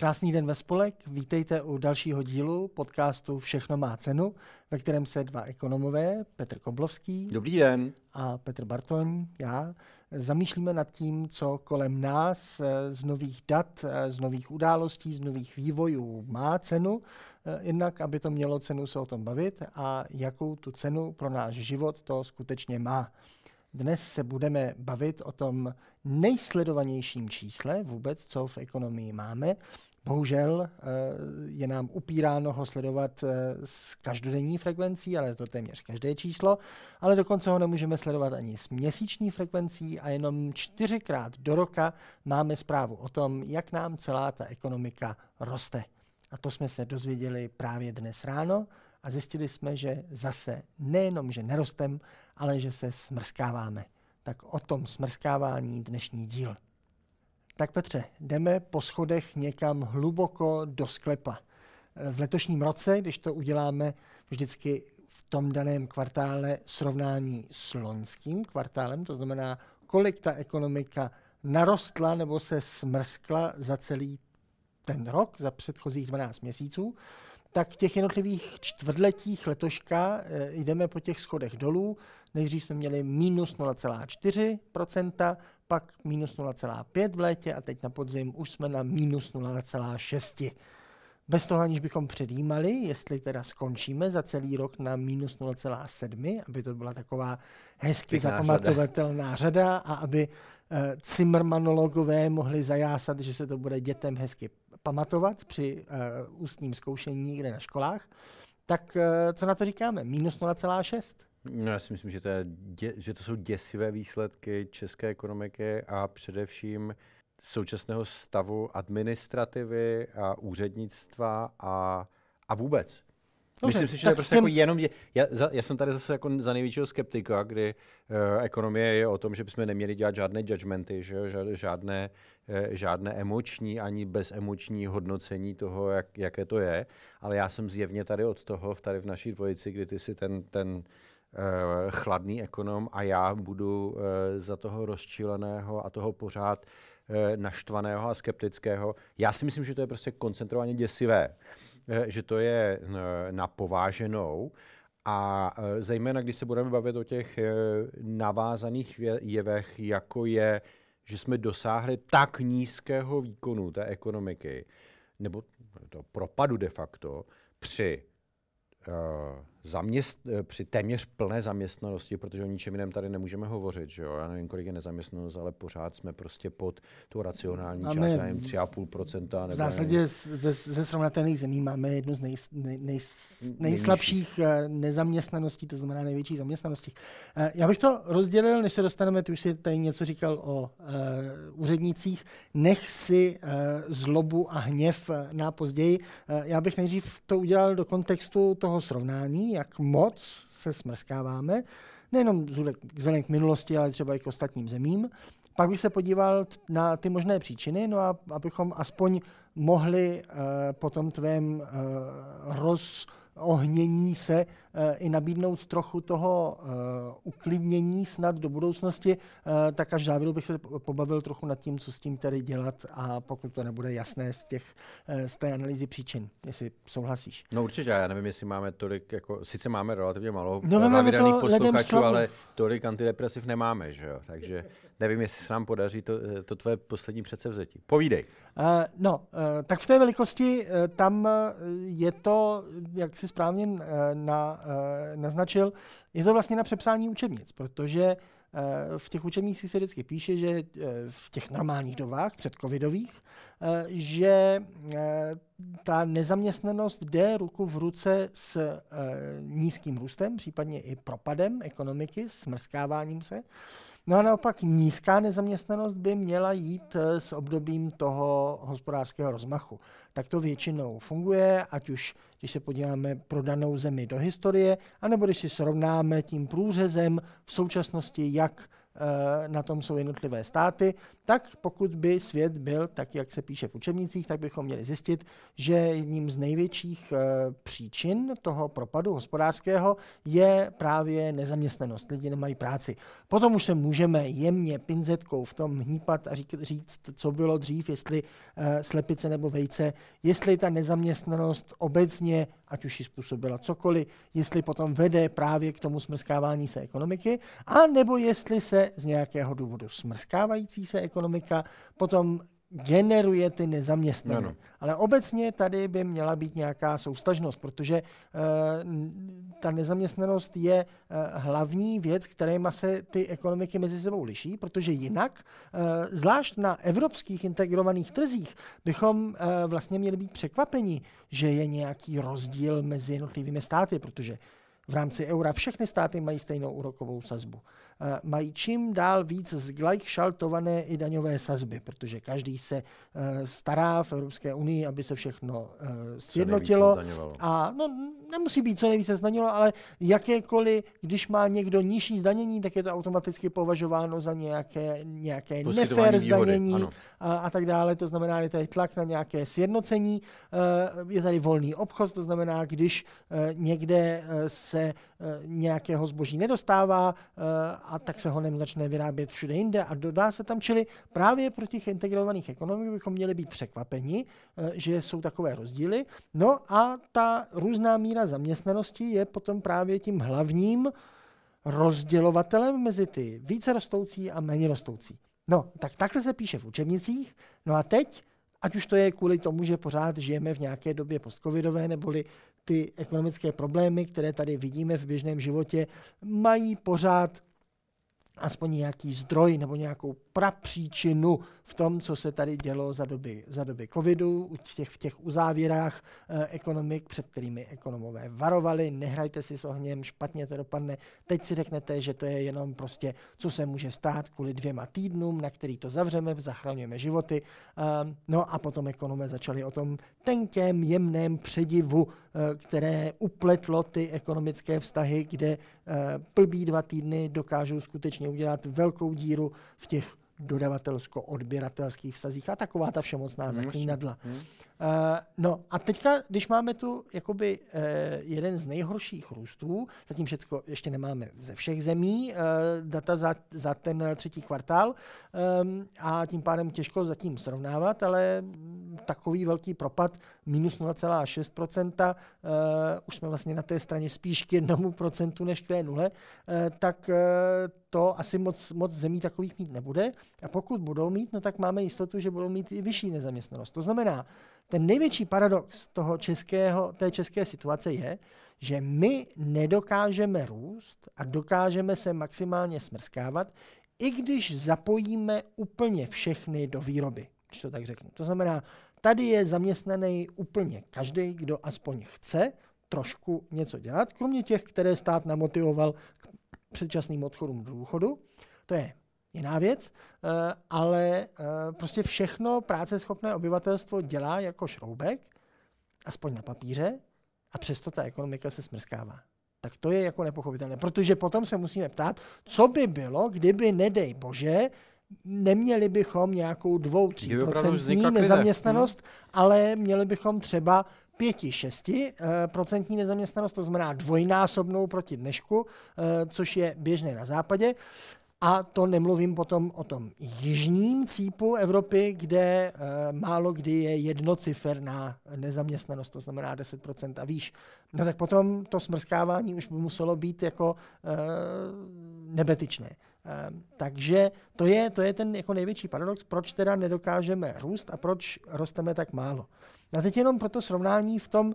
Krásný den ve spolek, vítejte u dalšího dílu podcastu Všechno má cenu, ve kterém se dva ekonomové, Petr Koblovský Dobrý den. a Petr Bartoň, já, zamýšlíme nad tím, co kolem nás eh, z nových dat, eh, z nových událostí, z nových vývojů má cenu, eh, jednak aby to mělo cenu se o tom bavit a jakou tu cenu pro náš život to skutečně má. Dnes se budeme bavit o tom nejsledovanějším čísle vůbec, co v ekonomii máme. Bohužel je nám upíráno ho sledovat s každodenní frekvencí, ale to téměř každé číslo, ale dokonce ho nemůžeme sledovat ani s měsíční frekvencí a jenom čtyřikrát do roka máme zprávu o tom, jak nám celá ta ekonomika roste. A to jsme se dozvěděli právě dnes ráno a zjistili jsme, že zase nejenom, že nerostem, ale že se smrskáváme. Tak o tom smrskávání dnešní díl. Tak Petře, jdeme po schodech někam hluboko do sklepa. V letošním roce, když to uděláme vždycky v tom daném kvartále srovnání s loňským kvartálem, to znamená, kolik ta ekonomika narostla nebo se smrskla za celý ten rok, za předchozích 12 měsíců, tak v těch jednotlivých čtvrtletích letoška e, jdeme po těch schodech dolů. Nejdřív jsme měli minus 0,4%, pak minus 0,5 v létě a teď na podzim už jsme na minus 0,6. Bez toho, aniž bychom předjímali, jestli teda skončíme za celý rok na minus 0,7, aby to byla taková hezky Pěkná zapamatovatelná řada. řada a aby uh, cimrmanologové mohli zajásat, že se to bude dětem hezky pamatovat při uh, ústním zkoušení někde na školách. Tak uh, co na to říkáme? Minus 0,6. No, já si myslím, že to, je dě, že to jsou děsivé výsledky české ekonomiky a především současného stavu administrativy a úřednictva a, a vůbec. Dobře, Myslím si, že to je prostě těm... jako jenom... Je, já, za, já jsem tady zase jako za největšího skeptika, kdy uh, ekonomie je o tom, že bychom neměli dělat žádné judgmenty, že, žádné, uh, žádné emoční ani bezemoční hodnocení toho, jak, jaké to je. Ale já jsem zjevně tady od toho, tady v naší dvojici, kdy ty si ten, ten chladný ekonom a já budu uh, za toho rozčileného a toho pořád uh, naštvaného a skeptického. Já si myslím, že to je prostě koncentrovaně děsivé, že to je na pováženou a zejména, když se budeme bavit o těch navázaných jevech, jako je, že jsme dosáhli tak nízkého výkonu té ekonomiky, nebo to propadu de facto, při zaměst, eh, při téměř plné zaměstnanosti, protože o ničem jiném tady nemůžeme hovořit, že jo? Já nevím, kolik je nezaměstnanost, ale pořád jsme prostě pod tu racionální máme část, nevím, 3,5%. Nebo v zásadě ze srovnatelných zemí máme jednu z nej, nej, nej, nejslabších eh, nezaměstnaností, to znamená největší zaměstnanosti. Eh, já bych to rozdělil, než se dostaneme, ty už si tady něco říkal o uh, úřednicích, nech si uh, zlobu a hněv na později. Uh, já bych nejdřív to udělal do kontextu toho srovnání, jak moc se smrskáváme, nejenom vzhledem k minulosti, ale třeba i k ostatním zemím. Pak bych se podíval na ty možné příčiny, no a abychom aspoň mohli uh, po tom tvém uh, roz, ohnění se i nabídnout trochu toho eh, uklidnění snad do budoucnosti, eh, tak až v závěru bych se pobavil trochu nad tím, co s tím tedy dělat a pokud to nebude jasné z, těch, z té analýzy příčin, jestli souhlasíš. No určitě, já nevím, jestli máme tolik, jako, sice máme relativně malo no, pravidelných posluchačů, ale tolik antidepresiv nemáme, že jo, takže nevím, jestli se nám podaří to, to tvoje poslední předsevzetí. Povídej. Uh, no, uh, tak v té velikosti uh, tam je to, jak si správně uh, na, naznačil, je to vlastně na přepsání učebnic, protože uh, v těch učebnicích se vždycky píše, že uh, v těch normálních dobách, předcovidových, že ta nezaměstnanost jde ruku v ruce s nízkým růstem, případně i propadem ekonomiky, s mrskáváním se. No a naopak nízká nezaměstnanost by měla jít eh, s obdobím toho hospodářského rozmachu. Tak to většinou funguje, ať už když se podíváme pro danou zemi do historie, anebo když si srovnáme tím průřezem v současnosti, jak na tom jsou jednotlivé státy, tak pokud by svět byl tak, jak se píše v učebnicích, tak bychom měli zjistit, že jedním z největších eh, příčin toho propadu hospodářského je právě nezaměstnanost. Lidi nemají práci. Potom už se můžeme jemně pinzetkou v tom hnípat a říct, co bylo dřív, jestli eh, slepice nebo vejce, jestli ta nezaměstnanost obecně, ať už ji způsobila cokoliv, jestli potom vede právě k tomu smrskávání se ekonomiky, a nebo jestli se z nějakého důvodu smrskávající se ekonomika potom generuje ty nezaměstnané. Ano. Ale obecně tady by měla být nějaká soustažnost, protože uh, ta nezaměstnanost je uh, hlavní věc, kterýma se ty ekonomiky mezi sebou liší, protože jinak, uh, zvlášť na evropských integrovaných trzích, bychom uh, vlastně měli být překvapeni, že je nějaký rozdíl mezi jednotlivými státy, protože v rámci eura všechny státy mají stejnou úrokovou sazbu. Eh, mají čím dál víc zglajšaltované i daňové sazby, protože každý se eh, stará v Evropské unii, aby se všechno eh, sjednotilo. A no, nemusí být co nejvíce zdanilo, ale jakékoliv, když má někdo nižší zdanění, tak je to automaticky považováno za nějaké, nějaké nefér zdanění a, a tak dále. To znamená, je tady tlak na nějaké sjednocení, je tady volný obchod, to znamená, když někde se nějakého zboží nedostává a tak se honem začne vyrábět všude jinde a dodá se tam. Čili právě pro těch integrovaných ekonomik bychom měli být překvapeni, eh, že jsou takové rozdíly. No a ta různá míra zaměstnanosti je potom právě tím hlavním rozdělovatelem mezi ty více rostoucí a méně rostoucí. No, tak takhle se píše v učebnicích. No a teď, ať už to je kvůli tomu, že pořád žijeme v nějaké době postcovidové, neboli ty ekonomické problémy, které tady vidíme v běžném životě, mají pořád aspoň nějaký zdroj nebo nějakou prapříčinu v tom, co se tady dělo za doby, za doby covidu, v těch, v těch uzávěrách eh, ekonomik, před kterými ekonomové varovali, nehrajte si s ohněm, špatně to dopadne. Teď si řeknete, že to je jenom prostě, co se může stát kvůli dvěma týdnům, na který to zavřeme, zachraňujeme životy. Eh, no a potom ekonové začali o tom tenkém, jemném předivu, eh, které upletlo ty ekonomické vztahy, kde eh, plbí dva týdny dokážou skutečně udělat velkou díru v těch dodavatelsko-odběratelských vztazích a taková ta všemocná hmm, zaklínadla. Hmm. Uh, no a teďka, když máme tu jakoby uh, jeden z nejhorších růstů, zatím všechno ještě nemáme ze všech zemí, uh, data za, za ten třetí kvartál a tím pádem těžko zatím srovnávat, ale takový velký propad, minus 0,6%, uh, už jsme vlastně na té straně spíš k jednomu procentu než k té nule, tak to asi moc, moc zemí takových mít nebude. A pokud budou mít, no tak máme jistotu, že budou mít i vyšší nezaměstnanost. To znamená, ten největší paradox toho českého, té české situace je, že my nedokážeme růst a dokážeme se maximálně smrskávat, i když zapojíme úplně všechny do výroby, když to tak řeknu. To znamená, tady je zaměstnaný úplně každý, kdo aspoň chce trošku něco dělat, kromě těch, které stát namotivoval k předčasným odchodům do důchodu. To je jiná věc, eh, ale eh, prostě všechno práceschopné obyvatelstvo dělá jako šroubek, aspoň na papíře, a přesto ta ekonomika se smrskává. Tak to je jako nepochopitelné, protože potom se musíme ptát, co by bylo, kdyby, nedej bože, neměli bychom nějakou dvou, tří procentní nezaměstnanost, ale měli bychom třeba 5-6% procentní nezaměstnanost, to znamená dvojnásobnou proti dnešku, eh, což je běžné na západě. A to nemluvím potom o tom jižním cípu Evropy, kde uh, málo kdy je jednociferná nezaměstnanost, to znamená 10% a výš. No tak potom to smrskávání už by muselo být jako uh, nebetičné. Uh, takže to je, to je ten jako největší paradox, proč teda nedokážeme růst a proč rosteme tak málo. A teď jenom pro to srovnání v tom,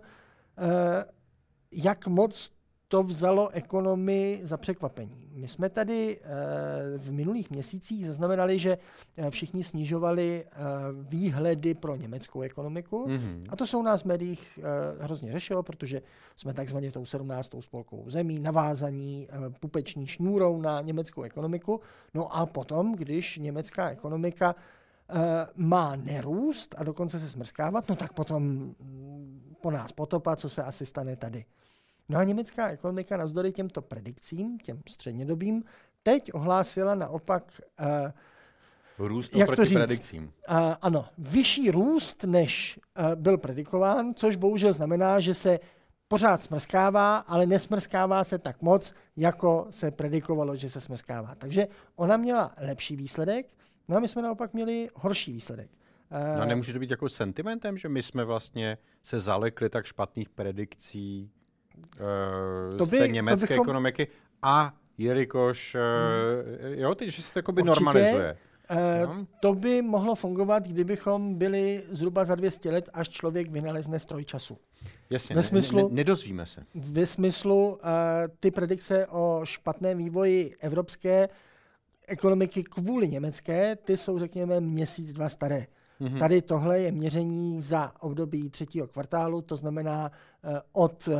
jak moc to vzalo ekonomii za překvapení. My jsme tady eh, v minulých měsících zaznamenali, že eh, všichni snižovali eh, výhledy pro německou ekonomiku mm-hmm. a to se u nás v médiích hrozně řešilo, protože jsme takzvaně tou 17. spolkovou zemí, navázaní pupeční šňůrou na německou ekonomiku. No a potom, když německá ekonomika má nerůst a dokonce se smrskávat, no tak potom mm, po nás potopa, co se asi stane tady. No a německá ekonomika navzdory těmto predikcím, těm střednědobým, teď ohlásila naopak uh, Růst jak to říct? predikcím. Uh, ano, vyšší růst, než uh, byl predikován, což bohužel znamená, že se pořád smrskává, ale nesmrskává se tak moc, jako se predikovalo, že se smrskává. Takže ona měla lepší výsledek, no a my jsme naopak měli horší výsledek. No a nemůže to být jako sentimentem, že my jsme vlastně se zalekli tak špatných predikcí uh, to by, z té německé bychom... ekonomiky a jelikož, uh, jo, teď, že se to jakoby Určitě, normalizuje. Uh, to by mohlo fungovat, kdybychom byli zhruba za 200 let, až člověk vynalezne stroj času. Jasně, ve smyslu, ne, ne, nedozvíme se. Ve smyslu uh, ty predikce o špatném vývoji evropské ekonomiky kvůli německé, ty jsou, řekněme, měsíc, dva staré. Mm-hmm. Tady tohle je měření za období třetího kvartálu, to znamená uh, od, uh,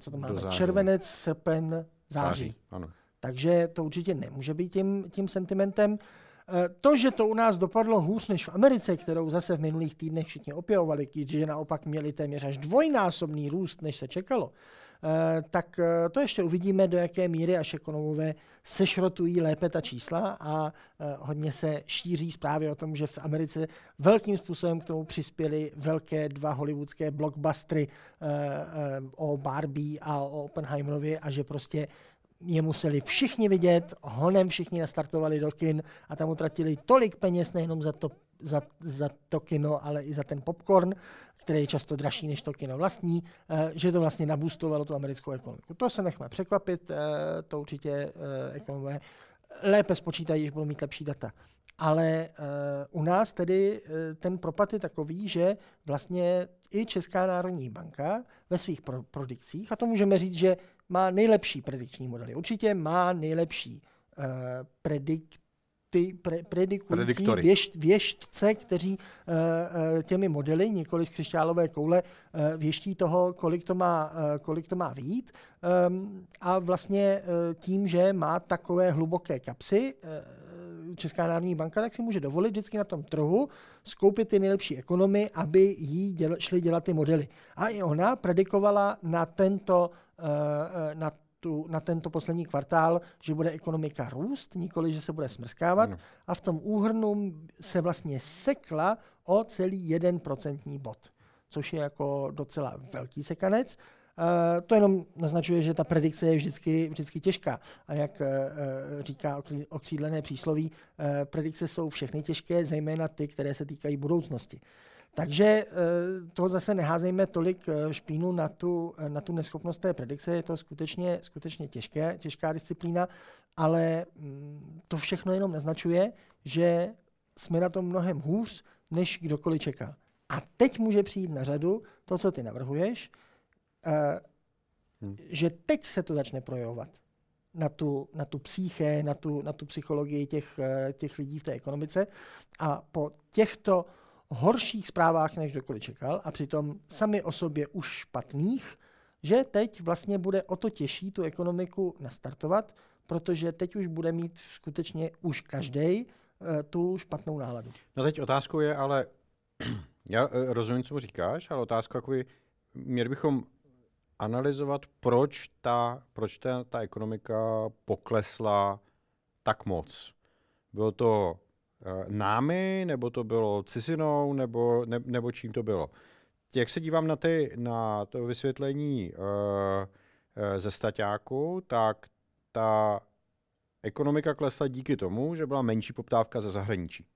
co to máme, červenec, srpen, září. září ano. Takže to určitě nemůže být tím, tím sentimentem. Eh, to, že to u nás dopadlo hůř než v Americe, kterou zase v minulých týdnech všichni opěvovali, že naopak měli téměř až dvojnásobný růst, než se čekalo, eh, tak eh, to ještě uvidíme, do jaké míry až ekonomové sešrotují lépe ta čísla a hodně se šíří zprávy o tom, že v Americe velkým způsobem k tomu přispěly velké dva hollywoodské blockbustery o Barbie a o Oppenheimerovi a že prostě je museli všichni vidět, honem všichni nastartovali do kin a tam utratili tolik peněz nejenom za to, za, za to kino, ale i za ten popcorn, který je často dražší než to kino vlastní, eh, že to vlastně nabustovalo tu americkou ekonomiku. To se nechme překvapit, eh, to určitě eh, ekonomové lépe spočítají, když budou mít lepší data. Ale u nás tedy ten propad je takový, že vlastně i Česká národní banka ve svých pro- produkcích, a to můžeme říct, že má nejlepší predikční modely. Určitě má nejlepší uh, predikt ty pre, predikující věštce, kteří uh, uh, těmi modely, nikoli z křišťálové koule, uh, věští toho, kolik to má, uh, kolik to má vyjít. Um, a vlastně uh, tím, že má takové hluboké kapsy, uh, Česká národní banka, tak si může dovolit vždycky na tom trhu skoupit ty nejlepší ekonomy, aby jí děl, šli dělat ty modely. A i ona predikovala na tento Eh, na, tu, na tento poslední kvartál, že bude ekonomika růst, nikoli, že se bude smrskávat. No. A v tom úhrnu se vlastně sekla o celý jeden procentní bod, což je jako docela velký sekanec. Uh, to jenom naznačuje, že ta predikce je vždycky, vždycky těžká. A jak uh, říká okřídlené přísloví, uh, predikce jsou všechny těžké, zejména ty, které se týkají budoucnosti. Takže eh, to zase neházejme tolik eh, špínu na tu, eh, na tu neschopnost té predikce, je to skutečně, skutečně těžké, těžká disciplína, ale mm, to všechno jenom naznačuje, že jsme na tom mnohem hůř, než kdokoliv čekal. A teď může přijít na řadu to, co ty navrhuješ, hmm. že teď se to začne projevovat na tu, na tu psyché, na tu, na tu psychologii těch, těch lidí v té ekonomice. A po těchto horších zprávách, než kdokoliv čekal, a přitom sami o sobě už špatných, že teď vlastně bude o to těžší tu ekonomiku nastartovat, protože teď už bude mít skutečně už každý eh, tu špatnou náladu. No teď otázkou je ale, já eh, rozumím, co říkáš, ale otázka jako měli bychom analyzovat, proč ta, proč ta, ta ekonomika poklesla tak moc. Bylo to námi, nebo to bylo cizinou, nebo, ne, nebo čím to bylo. Jak se dívám na, ty, na to vysvětlení uh, ze staťáku, tak ta ekonomika klesla díky tomu, že byla menší poptávka ze zahraničí.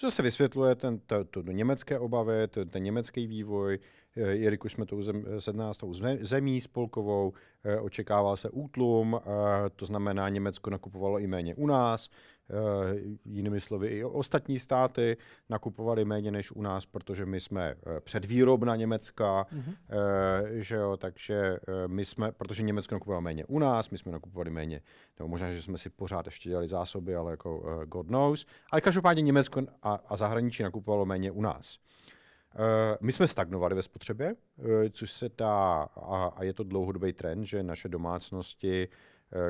To se vysvětluje ten, to, to, německé obavy, ten, ten německý vývoj, jelikož jsme tou zem, 17. zemí spolkovou, očekával se útlum, to znamená, Německo nakupovalo i méně u nás, Eh, jinými slovy i ostatní státy nakupovali méně než u nás, protože my jsme eh, předvýrobna Německa, mm-hmm. že jo, takže my jsme, protože Německo nakupovalo méně u nás, my jsme nakupovali méně, nebo možná, že jsme si pořád ještě dělali zásoby, ale jako God knows, ale každopádně Německo a, a zahraničí nakupovalo méně u nás. My jsme stagnovali ve spotřebě, což se dá, a, je to dlouhodobý trend, že naše domácnosti Eh,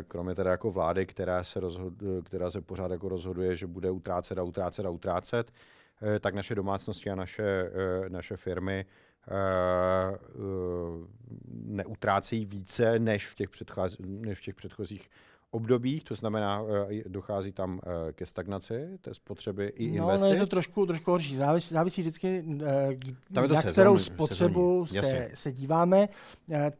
kromě teda jako vlády, která se, rozhod, která se pořád jako rozhoduje, že bude utrácet a utrácet a utrácet, eh, tak naše domácnosti a naše, eh, naše firmy neutrácejí více než v těch, předchozích, než v těch předchozích obdobích, to znamená, dochází tam ke stagnaci té spotřeby i investic? No, no je to trošku, trošku horší. Závisí, závisí vždycky, na sezónu, kterou spotřebu se, se díváme.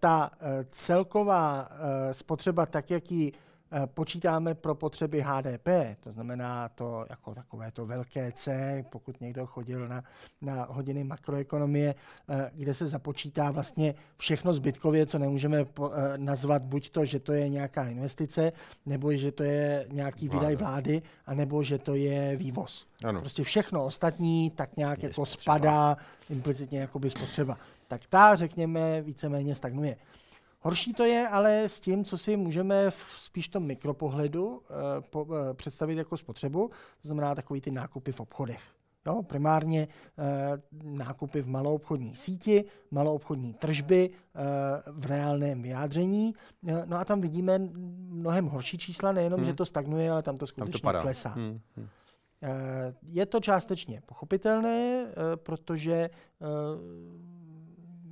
Ta celková spotřeba, tak jak ji Eh, počítáme pro potřeby HDP, to znamená to jako takové to velké C, pokud někdo chodil na, na hodiny makroekonomie, eh, kde se započítá vlastně všechno zbytkově, co nemůžeme po, eh, nazvat buď to, že to je nějaká investice, nebo že to je nějaký Vláda. výdaj vlády, anebo že to je vývoz. Ano. Prostě všechno ostatní tak nějak je jako spotřeba. spadá implicitně jako by spotřeba. Tak ta, řekněme, víceméně stagnuje. Horší to je ale s tím, co si můžeme v spíš tom mikropohledu eh, po, eh, představit jako spotřebu, to znamená takový ty nákupy v obchodech. Jo, primárně eh, nákupy v maloobchodní síti, maloobchodní tržby eh, v reálném vyjádření. Eh, no a tam vidíme mnohem horší čísla, nejenom, hmm. že to stagnuje, ale tam to skutečně tam to klesá. Hmm. Hmm. Eh, je to částečně pochopitelné, eh, protože eh,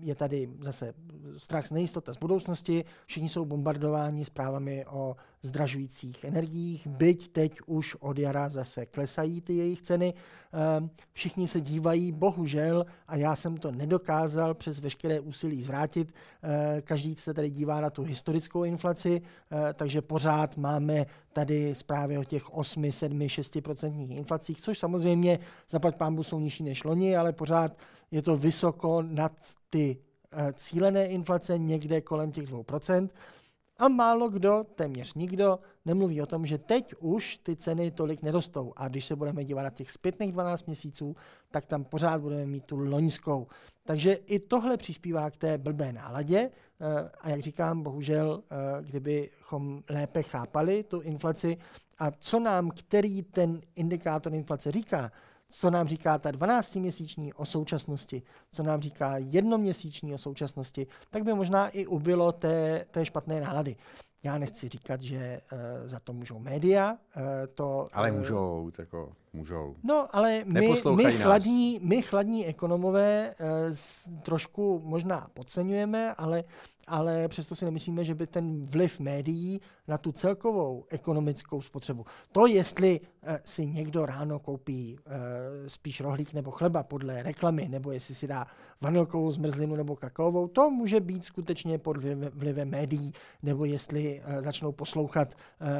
je tady zase strach z nejistota z budoucnosti, všichni jsou bombardováni zprávami o zdražujících energiích, byť teď už od jara zase klesají ty jejich ceny. Ehm, všichni se dívají, bohužel, a já jsem to nedokázal přes veškeré úsilí zvrátit, ehm, každý se tady dívá na tu historickou inflaci, ehm, takže pořád máme tady zprávy o těch 8, 7, 6% inflacích, což samozřejmě zaplať pámbu jsou nižší než loni, ale pořád je to vysoko nad ty cílené inflace někde kolem těch 2%. A málo kdo, téměř nikdo, nemluví o tom, že teď už ty ceny tolik nerostou. A když se budeme dívat na těch zpětných 12 měsíců, tak tam pořád budeme mít tu loňskou. Takže i tohle přispívá k té blbé náladě. Eh, a jak říkám, bohužel, eh, kdybychom lépe chápali tu inflaci a co nám, který ten indikátor inflace říká, co nám říká ta 12-měsíční o současnosti, co nám říká jednoměsíční o současnosti, tak by možná i ubylo té, té špatné nálady. Já nechci říkat, že uh, za to můžou média. Uh, to, ale můžou, jako můžou. No, ale my, my, chladní, my chladní ekonomové uh, trošku možná podceňujeme, ale ale přesto si nemyslíme, že by ten vliv médií na tu celkovou ekonomickou spotřebu, to jestli eh, si někdo ráno koupí eh, spíš rohlík nebo chleba podle reklamy, nebo jestli si dá vanilkovou zmrzlinu nebo kakaovou, to může být skutečně pod vlivem médií, nebo jestli eh, začnou poslouchat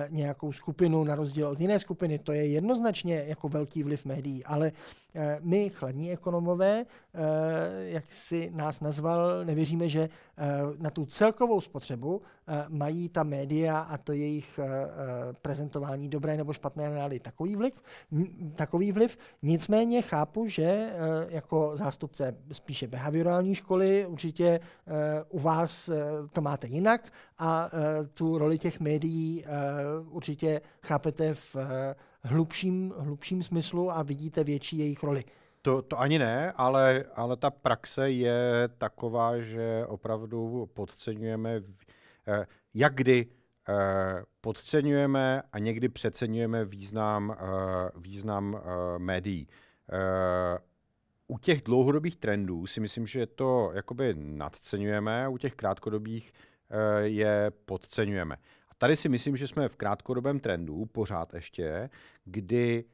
nějakou skupinu na rozdíl od jiné skupiny, to je jednoznačně jako velký vliv médií, ale my, chladní ekonomové, jak si nás nazval, nevěříme, že na tu celkovou spotřebu mají ta média a to jejich prezentování dobré nebo špatné nálady takový vliv, takový vliv. Nicméně chápu, že jako zástupce spíše behaviorální školy určitě u vás to máte jinak a tu roli těch médií určitě chápete v hlubším, hlubším smyslu a vidíte větší jejich roli. To, to ani ne, ale, ale ta praxe je taková, že opravdu podceňujeme, eh, jak kdy eh, podceňujeme a někdy přeceňujeme význam, eh, význam médií. U těch dlouhodobých trendů si myslím, že to jakoby nadceňujeme, u těch krátkodobých je podceňujeme. Tady si myslím, že jsme v krátkodobém trendu pořád ještě, kdy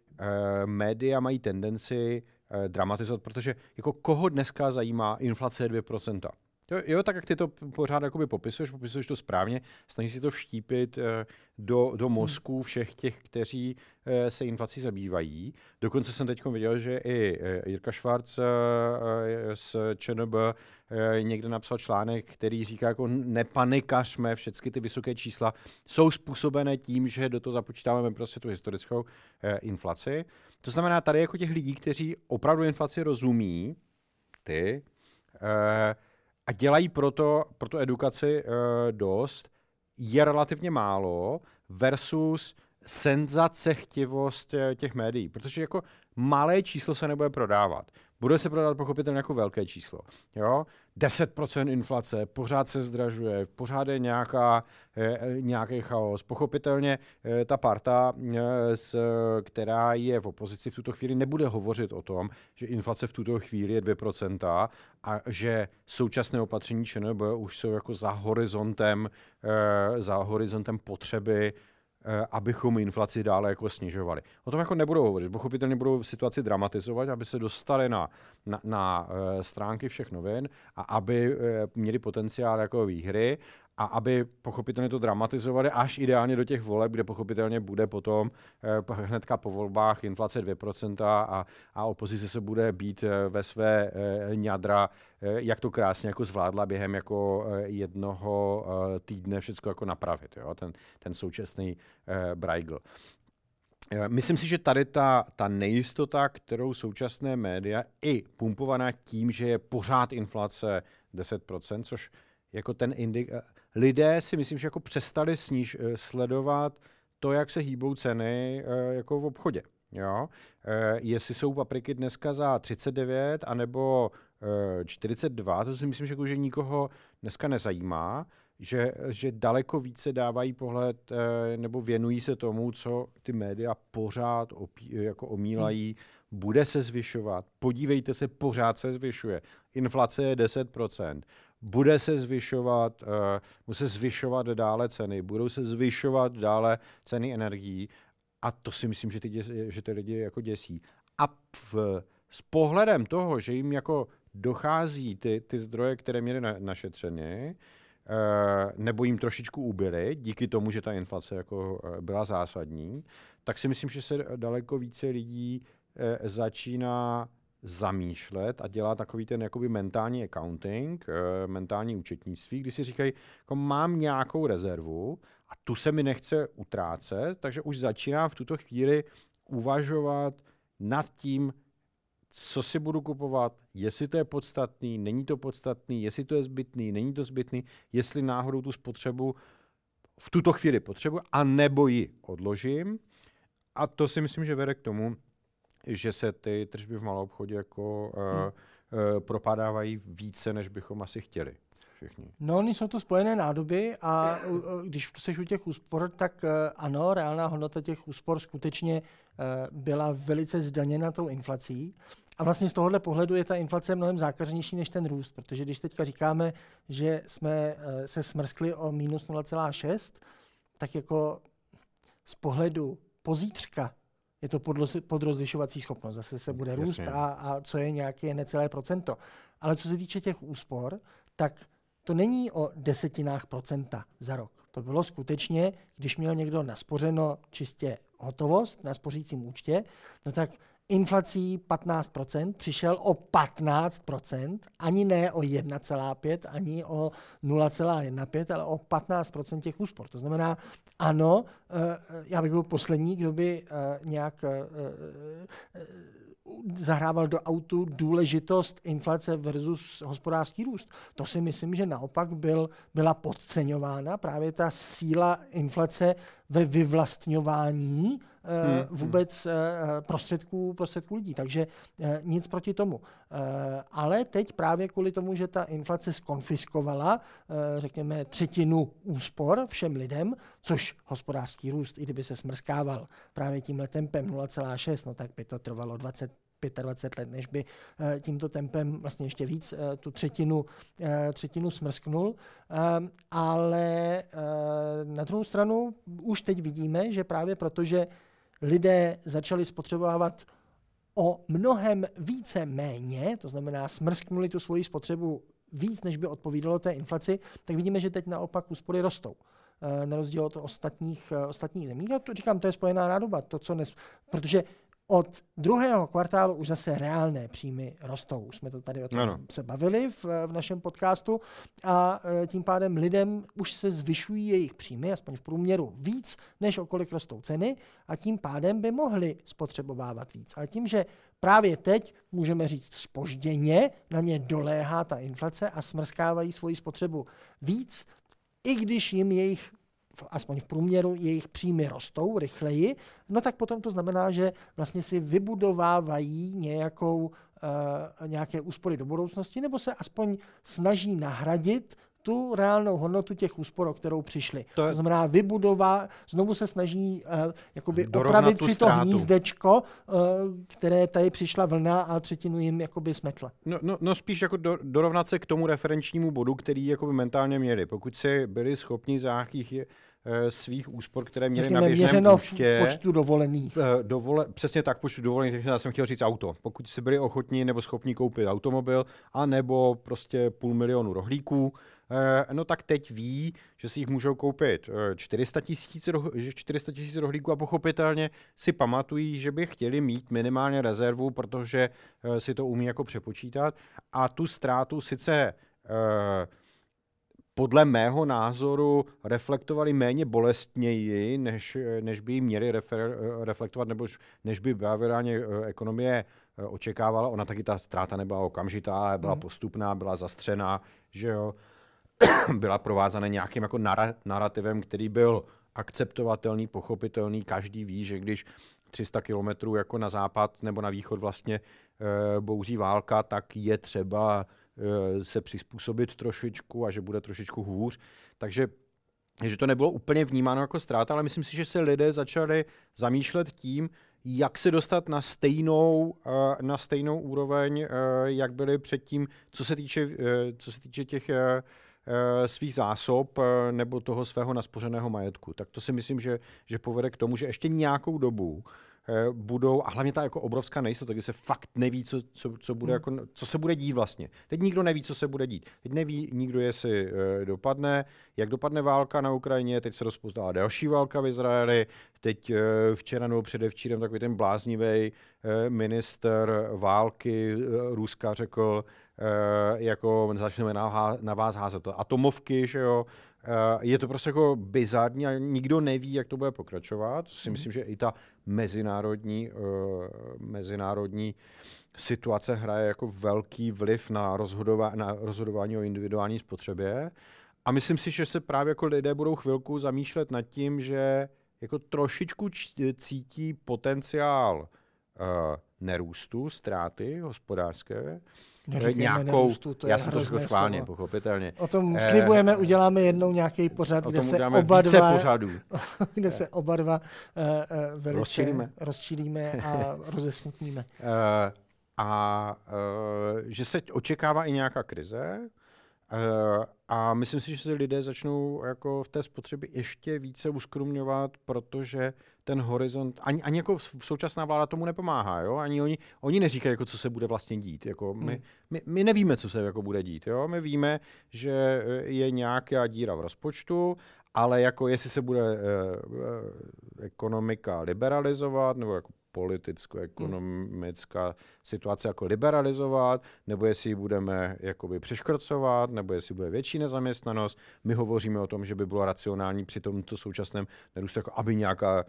média mají tendenci dramatizovat, protože jako koho dneska zajímá inflace 2%? Jo, jo, tak jak ty to pořád jakoby popisuješ, popisuješ to správně, snažíš si to vštípit eh, do, do mozku všech těch, kteří eh, se inflací zabývají. Dokonce jsem teď viděl, že i eh, Jirka Švarc z ČNB někde napsal článek, který říká, jako nepanikařme, všechny ty vysoké čísla jsou způsobené tím, že do toho započítáváme prostě tu historickou inflaci. To znamená, tady jako těch lidí, kteří opravdu inflaci rozumí, ty, a dělají proto, proto edukaci uh, dost, je relativně málo versus senzacechtivost eh, těch médií, protože jako malé číslo se nebude prodávat. Bude se prodávat pochopitelně jako velké číslo. Jo? 10% inflace, pořád se zdražuje, pořád je nějaká, eh, nějaký chaos. Pochopitelně eh, ta parta, eh, která je v opozici v tuto chvíli, nebude hovořit o tom, že inflace v tuto chvíli je 2% a že současné opatření ČNB už jsou jako za horizontem, za horizontem potřeby abychom inflaci dále jako snižovali. O tom jako nebudou hovořit. Pochopitelně budou situaci dramatizovat, aby se dostali na, na, na eh, stránky všech novin a aby eh, měli potenciál jako výhry a aby pochopitelně to dramatizovali až ideálně do těch voleb, kde pochopitelně bude potom hnedka po volbách inflace 2% a, a opozice se bude být ve své ňadra, jak to krásně jako zvládla během jako jednoho týdne všechno jako napravit. Jo? Ten, ten současný eh. Eh, myslím si, že tady ta, ta nejistota, kterou současné média i pumpovaná tím, že je pořád inflace 10%, což jako ten indik... Eh, lidé si myslím, že jako přestali sníž, eh, sledovat to, jak se hýbou ceny jako v obchodě. Jo? Jestli jsou papriky dneska za 39 anebo 42, to si myslím, že, jako, že nikoho dneska nezajímá že, že daleko více dávají pohled eh, nebo věnují se tomu, co ty média pořád opí, jako omílají, bude se zvyšovat. Podívejte se, pořád se zvyšuje. Inflace je 10%. Bude se zvyšovat, uh, bude se zvyšovat dále ceny, budou se zvyšovat dále ceny energií a to si myslím, že ty, děs, že ty lidi jako děsí. A v, s pohledem toho, že jim jako dochází ty, ty zdroje, které měly na, našetřeny, Eh, nebo jim trošičku ubyly, díky tomu, že ta inflace jako eh, byla zásadní, tak si myslím, že se daleko více lidí eh, začíná zamýšlet a dělá takový ten jakoby mentální accounting, mentální účetnictví, kdy si říkají, jako mám nějakou rezervu a tu se mi nechce utrácet, takže už začínám v tuto chvíli uvažovat nad tím, co si budu kupovat, jestli to je podstatný, není to podstatný, jestli to je zbytný, není to zbytný, jestli náhodou tu spotřebu v tuto chvíli potřebuji, a nebo ji odložím. A to si myslím, že vede k tomu, že se ty tržby v malou obchodě jako hmm. uh, uh, propadávají více, než bychom asi chtěli. Všichni. No, oni jsou to spojené nádoby a když jsi u těch úspor, tak ano, reálná hodnota těch úspor skutečně byla velice zdaněna tou inflací. A vlastně z tohohle pohledu je ta inflace mnohem zákařnější než ten růst, protože když teďka říkáme, že jsme eh, se smrskli o minus 0,6, tak jako z pohledu pozítřka je to podrozlišovací schopnost. Zase se bude růst a, a co je nějaké necelé procento. Ale co se týče těch úspor, tak to není o desetinách procenta za rok. To bylo skutečně, když měl někdo naspořeno čistě hotovost na spořícím účtě, no tak inflací 15%, přišel o 15%, ani ne o 1,5, ani o 0,15, ale o 15% těch úspor. To znamená, ano, eh, já bych byl poslední, kdo by eh, nějak eh, zahrával do autu důležitost inflace versus hospodářský růst. To si myslím, že naopak byl, byla podceňována právě ta síla inflace ve vyvlastňování hmm, hmm. vůbec eh, prostředků, prostředků lidí. Takže eh, nic proti tomu. Ale teď právě kvůli tomu, že ta inflace skonfiskovala, řekněme, třetinu úspor všem lidem, což hospodářský růst, i kdyby se smrskával právě tímhle tempem 0,6, no tak by to trvalo 20 25 let, než by tímto tempem vlastně ještě víc tu třetinu, třetinu smrsknul. Ale na druhou stranu už teď vidíme, že právě protože lidé začali spotřebovávat o mnohem více méně, to znamená smrsknuli tu svoji spotřebu víc, než by odpovídalo té inflaci, tak vidíme, že teď naopak úspory rostou eh, na rozdíl od ostatních, eh, ostatních zemí. A to říkám, to je spojená nádoba, to, co nes, protože od druhého kvartálu už zase reálné příjmy rostou. Už jsme to tady o tom ano. se bavili v, v našem podcastu a e, tím pádem lidem už se zvyšují jejich příjmy, aspoň v průměru víc, než okolik rostou ceny a tím pádem by mohli spotřebovávat víc. Ale tím, že právě teď, můžeme říct spožděně, na ně doléhá ta inflace a smrskávají svoji spotřebu víc, i když jim jejich aspoň v průměru jejich příjmy rostou rychleji, no tak potom to znamená, že vlastně si vybudovávají nějakou, uh, nějaké úspory do budoucnosti, nebo se aspoň snaží nahradit tu reálnou hodnotu těch úspor, o kterou přišli. To, je... to znamená, vybudová, znovu se snaží uh, jakoby opravit si to hnízdečko, uh, které tady přišla vlna a třetinu jim jakoby smetla. No, no, no spíš jako do, dorovnat se k tomu referenčnímu bodu, který jakoby mentálně měli. Pokud si byli schopni za nějakých svých úspor, které měly na běžném účtě. v počtu dovolených. Dovole, přesně tak, počtu dovolených, já jsem chtěl říct auto. Pokud si byli ochotní nebo schopni koupit automobil, a nebo prostě půl milionu rohlíků, Eh, no tak teď ví, že si jich můžou koupit 400 tisíc 400 tisíc rohlíků a pochopitelně si pamatují, že by chtěli mít minimálně rezervu, protože eh, si to umí jako přepočítat a tu ztrátu sice eh, podle mého názoru reflektovali méně bolestněji, než, než by měli refer, reflektovat, nebo než by behaviorálně ekonomie očekávala. Ona taky ta ztráta nebyla okamžitá, byla hmm. postupná, byla zastřená, že jo. byla provázána nějakým jako narrativem, který byl akceptovatelný, pochopitelný. Každý ví, že když 300 kilometrů jako na západ nebo na východ vlastně e, bouří válka, tak je třeba se přizpůsobit trošičku a že bude trošičku hůř. Takže že to nebylo úplně vnímáno jako ztráta, ale myslím si, že se lidé začali zamýšlet tím, jak se dostat na stejnou, eh, na stejnou úroveň, jak byly předtím, co se týče, co se týče těch Eh, svých zásob eh, nebo toho svého naspořeného majetku. Tak to si myslím, že, že povede k tomu, že ještě nějakou dobu eh, budou, a hlavně ta jako obrovská nejistota, kdy se fakt neví, co, co, co, bude, hmm. jako, co se bude dít vlastně. Teď nikdo neví, co se bude dít. Teď neví nikdo, jestli dopadne, jak dopadne válka na Ukrajině, teď se rozpoutala další válka v Izraeli, teď včera nebo předevčírem takový ten bláznivý minister války Ruska řekl, Eh, jako začneme na, na vás házet to atomovky, že jo, eh, je to prostě jako bizarní a nikdo neví, jak to bude pokračovat. Si mhm. myslím, že i ta mezinárodní, uh, mezinárodní situace hraje jako velký vliv na, rozhodová, na rozhodování o individuální spotřebě. A myslím si, že se právě jako lidé budou chvilku zamýšlet nad tím, že jako trošičku cítí potenciál uh, nerůstu, ztráty hospodářské, Neříkejme nějakou, nerůstu, to já jsem to řekl schválně, slovo. pochopitelně. O tom eh, slibujeme, uděláme jednou nějaký pořad, kde se oba dva, pořadů. kde se oba dva uh, velice rozčílíme, rozčílíme a rozesmutníme. Uh, a uh, že se očekává i nějaká krize, Uh, a myslím si, že se lidé začnou jako v té spotřebě ještě více uskrumňovat, protože ten horizont, ani, ani jako současná vláda tomu nepomáhá, jo? ani oni, oni neříkají, jako, co se bude vlastně dít. Jako my, hmm. my, my, nevíme, co se jako bude dít. Jo? My víme, že eh, je nějaká díra v rozpočtu, ale jako jestli se bude eh, eh, ekonomika liberalizovat, nebo jako politicko-ekonomická situace jako liberalizovat, nebo jestli ji budeme jakoby přeškrcovat, nebo jestli bude větší nezaměstnanost. My hovoříme o tom, že by bylo racionální při tomto současném nerůstu, jako aby nějaká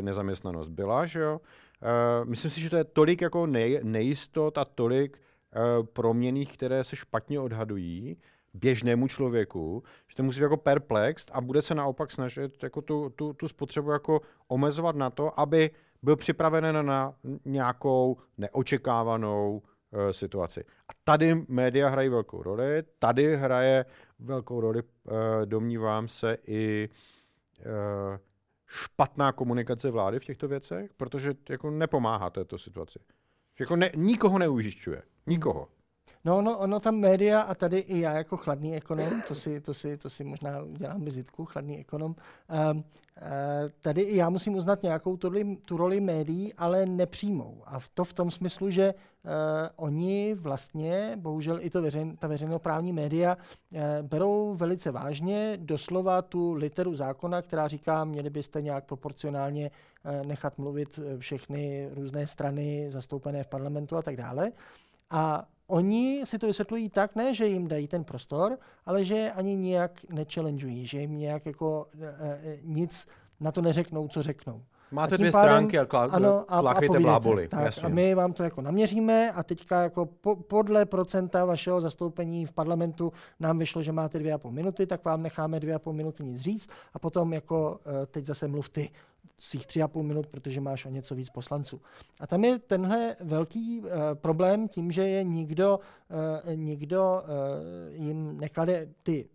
nezaměstnanost byla. Že jo? Uh, myslím si, že to je tolik jako nej, nejistot a tolik uh, proměných, které se špatně odhadují, běžnému člověku, že to musí být jako perplex a bude se naopak snažit jako tu, tu, tu spotřebu jako omezovat na to, aby byl připraven na nějakou neočekávanou uh, situaci. A tady média hrají velkou roli, tady hraje velkou roli, uh, domnívám se, i uh, špatná komunikace vlády v těchto věcech, protože jako nepomáhá této situaci. Jako ne, nikoho neužišťuje. Nikoho. No, no, ono tam média a tady i já jako chladný ekonom, to si, to si, to si možná udělám vizitku, chladný ekonom, um, tady i já musím uznat nějakou tu, tu roli médií, ale nepřímou. A to v tom smyslu, že uh, oni vlastně, bohužel i to veřejn, ta veřejnoprávní média, uh, berou velice vážně doslova tu literu zákona, která říká, měli byste nějak proporcionálně uh, nechat mluvit všechny různé strany zastoupené v parlamentu a tak dále. A oni si to vysvětlují tak, ne, že jim dají ten prostor, ale že ani nijak nechallengeují, že jim nějak jako e, nic na to neřeknou, co řeknou. Máte dvě pádem, stránky a, klá, ano, a, a bláboli. Tak, jasně. a my vám to jako naměříme a teďka jako po, podle procenta vašeho zastoupení v parlamentu nám vyšlo, že máte dvě a půl minuty, tak vám necháme dvě a půl minuty nic říct a potom jako teď zase mluv ty svých tři a půl minut, protože máš o něco víc poslanců. A tam je tenhle velký uh, problém tím, že je nikdo, uh, nikdo uh, jim neklade ty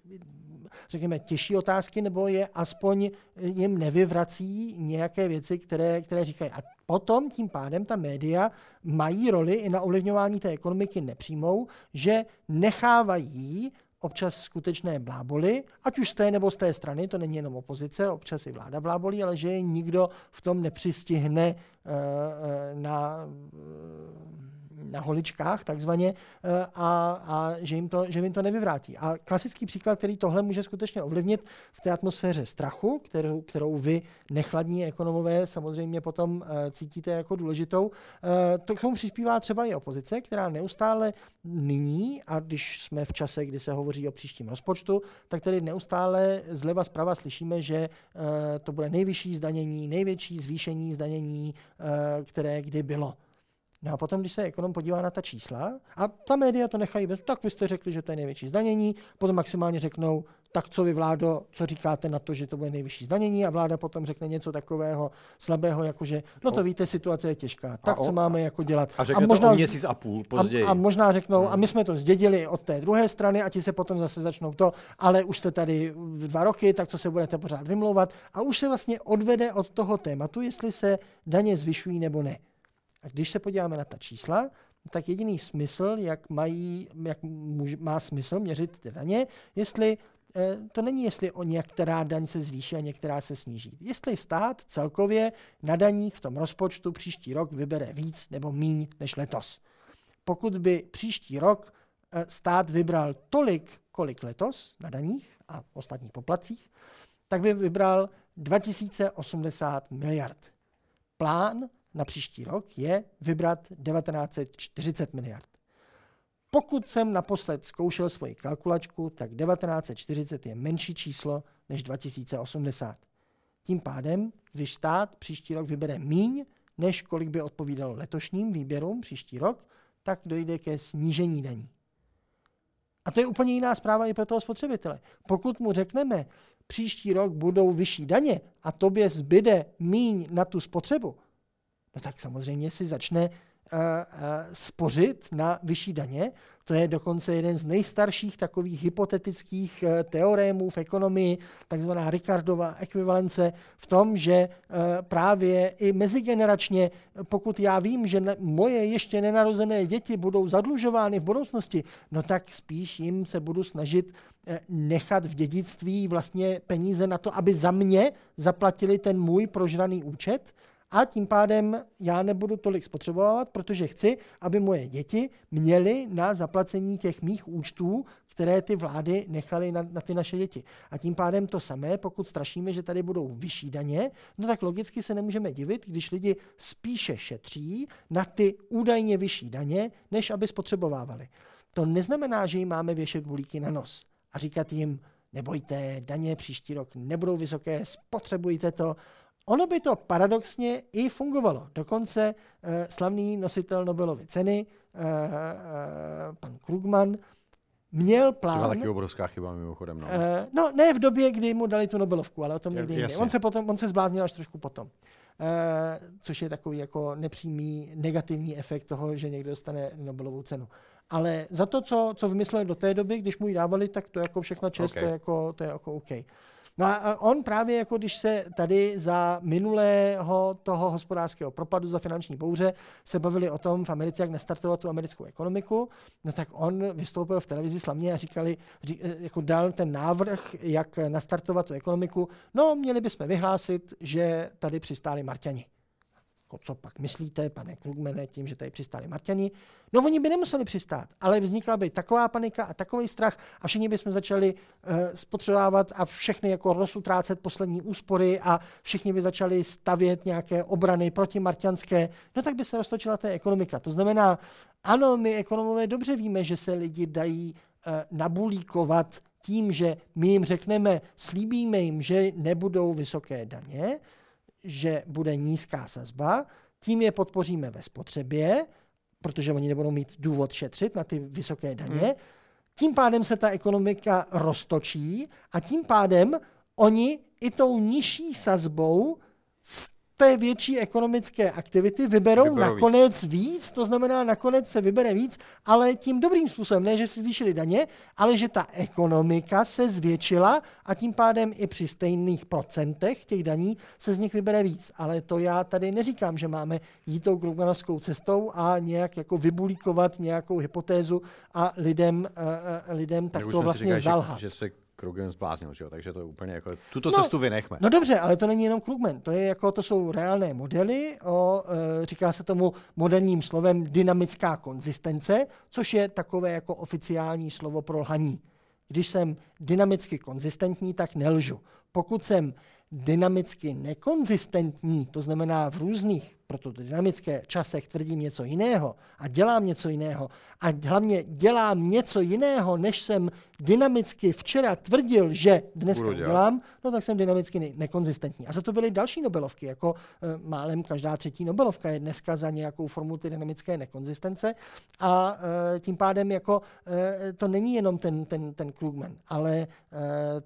řekněme, těžší otázky, nebo je aspoň jim nevyvrací nějaké věci, které, které říkají. A potom tím pádem ta média mají roli i na ovlivňování té ekonomiky nepřímou, že nechávají občas skutečné bláboli, ať už z té nebo z té strany, to není jenom opozice, občas i vláda blábolí, ale že je nikdo v tom nepřistihne na na holičkách takzvaně eh, a, a že, jim to, že jim to nevyvrátí. A klasický příklad, který tohle může skutečně ovlivnit v té atmosféře strachu, kterou, kterou vy nechladní ekonomové samozřejmě potom uh, cítíte jako důležitou, uh, to k tomu přispívá třeba i opozice, která neustále nyní, a když jsme v čase, kdy se hovoří o příštím rozpočtu, tak tedy neustále zleva zprava slyšíme, že to bude nejvyšší zdanění, největší zvýšení zdanění, které kdy bylo. No a potom, když se ekonom podívá na ta čísla, a ta média to nechají bez, tak vy jste řekli, že to je největší zdanění, potom maximálně řeknou, tak co vy vládo, co říkáte na to, že to bude nejvyšší zdanění a vláda potom řekne něco takového slabého, jako že no to víte, situace je těžká, tak co máme jako dělat. A a možná, to měsíc a půl později. A, a možná řeknou, hmm. a my jsme to zdědili od té druhé strany a ti se potom zase začnou to, ale už jste tady dva roky, tak co se budete pořád vymlouvat a už se vlastně odvede od toho tématu, jestli se daně zvyšují nebo ne. A když se podíváme na ta čísla, tak jediný smysl, jak, mají, jak můž, má smysl měřit ty daně, jestli eh, to není, jestli o některá daň se zvýší a některá se sníží. Jestli stát celkově na daních v tom rozpočtu příští rok vybere víc nebo míň než letos. Pokud by příští rok eh, stát vybral tolik, kolik letos na daních a ostatních poplacích, tak by vybral 2080 miliard. Plán na příští rok je vybrat 1940 miliard. Pokud jsem naposled zkoušel svoji kalkulačku, tak 1940 je menší číslo než 2080. Tím pádem, když stát příští rok vybere míň, než kolik by odpovídalo letošním výběrům příští rok, tak dojde ke snížení daní. A to je úplně jiná zpráva i pro toho spotřebitele. Pokud mu řekneme, příští rok budou vyšší daně a tobě zbyde míň na tu spotřebu, no tak samozřejmě si začne uh, uh, spořit na vyšší daně. To je dokonce jeden z nejstarších takových hypotetických uh, teorémů v ekonomii, takzvaná Ricardova ekvivalence, v tom, že právě i mezigeneračně, pokud já vím, že ne, moje ještě nenarozené děti budou zadlužovány v budoucnosti, no tak spíš jim se budu snažit nechat v dědictví vlastně peníze na to, aby za mě zaplatili ten můj prožraný účet, a tím pádem já nebudu tolik spotřebovat, protože chci, aby moje děti měly na zaplacení těch mých účtů, které ty vlády nechaly na, na ty naše děti. A tím pádem to samé, pokud strašíme, že tady budou vyšší daně, no tak logicky se nemůžeme divit, když lidi spíše šetří na ty údajně vyšší daně, než aby spotřebovávali. To neznamená, že jim máme věšet bulíky na nos a říkat jim, nebojte, daně příští rok nebudou vysoké, spotřebujte to, Ono by to paradoxně i fungovalo. Dokonce eh, slavný nositel Nobelovy ceny, eh, eh, pan Krugman, měl plán... To taky obrovská chyba mimochodem. No. Eh, no, ne v době, kdy mu dali tu Nobelovku, ale o tom někdy jde. On se, potom, on se zbláznil až trošku potom. Eh, což je takový jako nepřímý negativní efekt toho, že někdo dostane Nobelovou cenu. Ale za to, co, co vymyslel do té doby, když mu ji dávali, tak to jako všechno čest, okay. to, je jako, to je jako OK. No a on právě jako když se tady za minulého toho hospodářského propadu, za finanční bouře, se bavili o tom v Americe, jak nastartovat tu americkou ekonomiku, no tak on vystoupil v televizi slavně a říkali, ří, jako dal ten návrh, jak nastartovat tu ekonomiku. No, měli bychom vyhlásit, že tady přistáli Marťani jako co pak myslíte, pane Krugmene, tím, že tady přistáli Marťani. No oni by nemuseli přistát, ale vznikla by taková panika a takový strach a všichni bychom začali uh, spotřebovávat a všechny jako rozutrácet poslední úspory a všichni by začali stavět nějaké obrany proti marťanské, no tak by se roztočila ta ekonomika. To znamená, ano, my ekonomové dobře víme, že se lidi dají uh, nabulíkovat tím, že my jim řekneme, slíbíme jim, že nebudou vysoké daně, že bude nízká sazba, tím je podpoříme ve spotřebě, protože oni nebudou mít důvod šetřit na ty vysoké daně. Hmm. Tím pádem se ta ekonomika roztočí a tím pádem oni i tou nižší sazbou té větší ekonomické aktivity vyberou, vyberou nakonec víc. víc, to znamená nakonec se vybere víc, ale tím dobrým způsobem, ne, že se zvýšily daně, ale že ta ekonomika se zvětšila a tím pádem i při stejných procentech těch daní se z nich vybere víc. Ale to já tady neříkám, že máme jít tou krugmanovskou cestou a nějak jako vybulíkovat nějakou hypotézu a lidem, uh, lidem takto vlastně říkali, zalhat. Že, že se Krugman zbláznil, že jo? takže to je úplně jako, tuto no, cestu vynechme. No dobře, ale to není jenom Krugman, to, je jako, to jsou reálné modely, o, e, říká se tomu moderním slovem dynamická konzistence, což je takové jako oficiální slovo pro lhaní. Když jsem dynamicky konzistentní, tak nelžu. Pokud jsem dynamicky nekonzistentní, to znamená v různých proto dynamické časech tvrdím něco jiného a dělám něco jiného a hlavně dělám něco jiného, než jsem dynamicky včera tvrdil, že dneska dělám, no tak jsem dynamicky ne- nekonzistentní. A za to byly další Nobelovky, jako e, málem každá třetí Nobelovka je dneska za nějakou formu ty dynamické nekonzistence a e, tím pádem jako e, to není jenom ten, ten, ten Krugman, ale e,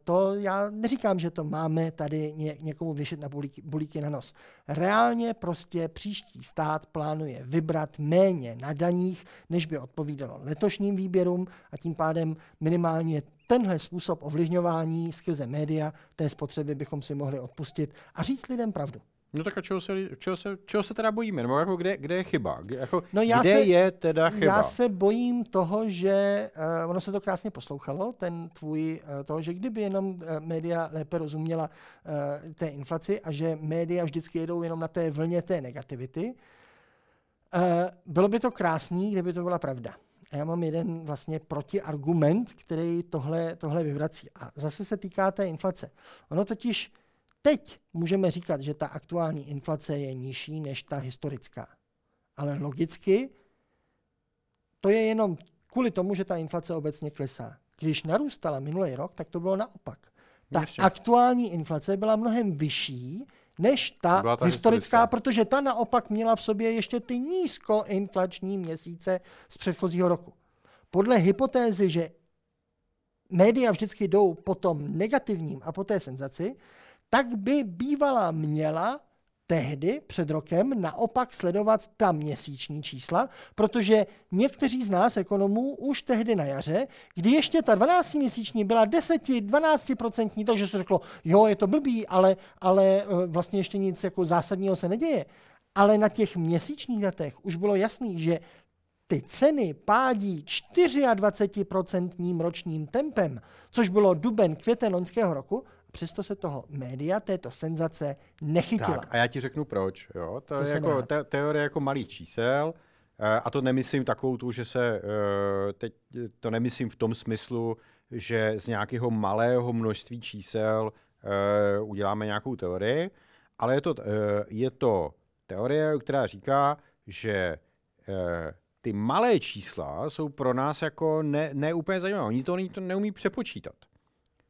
to já neříkám, že to máme tady ně, někomu vyšet na bulíky, bulíky na nos. Reálně prostě příští stát plánuje vybrat méně na daních, než by odpovídalo letošním výběrům a tím pádem minimálně tenhle způsob ovlivňování skrze média té spotřeby bychom si mohli odpustit a říct lidem pravdu. No tak a čeho se, čeho se, čeho se teda bojíme? Nebo jako kde, kde je chyba? Kde, jako, no já kde se, je teda chyba? Já se bojím toho, že uh, ono se to krásně poslouchalo, ten tvůj, uh, toho, že kdyby jenom uh, média lépe rozuměla uh, té inflaci a že média vždycky jedou jenom na té vlně té negativity, uh, bylo by to krásný, kdyby to byla pravda. A já mám jeden vlastně protiargument, který tohle, tohle vyvrací. A zase se týká té inflace. Ono totiž Teď můžeme říkat, že ta aktuální inflace je nižší než ta historická. Ale logicky to je jenom kvůli tomu, že ta inflace obecně klesá. Když narůstala minulý rok, tak to bylo naopak. Ta Ještě. aktuální inflace byla mnohem vyšší než ta, ta historická, historická, protože ta naopak měla v sobě ještě ty nízkoinflační měsíce z předchozího roku. Podle hypotézy, že média vždycky jdou po tom negativním a po té senzaci, tak by bývala měla tehdy před rokem naopak sledovat ta měsíční čísla, protože někteří z nás ekonomů už tehdy na jaře, kdy ještě ta 12-měsíční byla 10-12%, takže se řeklo, jo, je to blbý, ale, ale eh, vlastně ještě nic jako zásadního se neděje. Ale na těch měsíčních datech už bylo jasný, že ty ceny pádí 24% ročním tempem, což bylo duben, květen loňského roku, přesto se toho média, této senzace nechytila. Tak a já ti řeknu proč. Jo? To, to je jako te- teorie jako malých čísel, eh, a to nemyslím takovou tu, že se, eh, teď to nemyslím v tom smyslu, že z nějakého malého množství čísel eh, uděláme nějakou teorii, ale je to, je to teorie, která říká, že ty malé čísla jsou pro nás jako ne, ne úplně zajímavé. Oni to, oni to neumí přepočítat.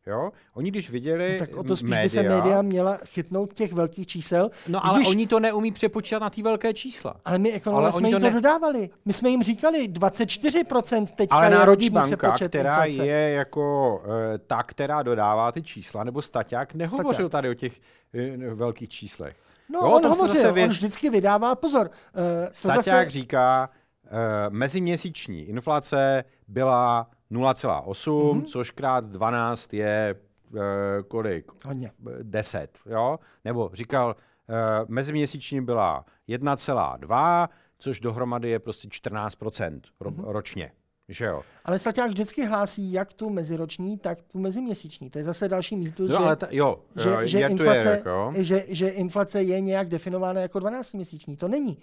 Jo? Oni když viděli no, Tak o to spíš média, by se média měla chytnout těch velkých čísel. No ale když... oni to neumí přepočítat na ty velké čísla. Ale my ekonomové jsme jim to ne... dodávali. My jsme jim říkali 24% teďka ale je Národní banka, která inflace. je jako uh, ta, která dodává ty čísla, nebo Staťák nehovořil Staťák. tady o těch uh, velkých číslech. No jo, on hovořil, vě... on vždycky vydává, pozor. Uh, Staťák zase... říká, uh, meziměsíční inflace byla 0,8, mm-hmm. což krát 12 je uh, kolik? Hodně. 10, jo? Nebo říkal, uh, meziměsíční byla 1,2, což dohromady je prostě 14% ro- mm-hmm. ročně. Že jo. Ale Staťák vždycky hlásí jak tu meziroční, tak tu meziměsíční. To je zase další mýtus, no, že, ale ta, jo, že, jo, že, inflace, je, jako? že, že inflace je nějak definována jako 12-měsíční. To není.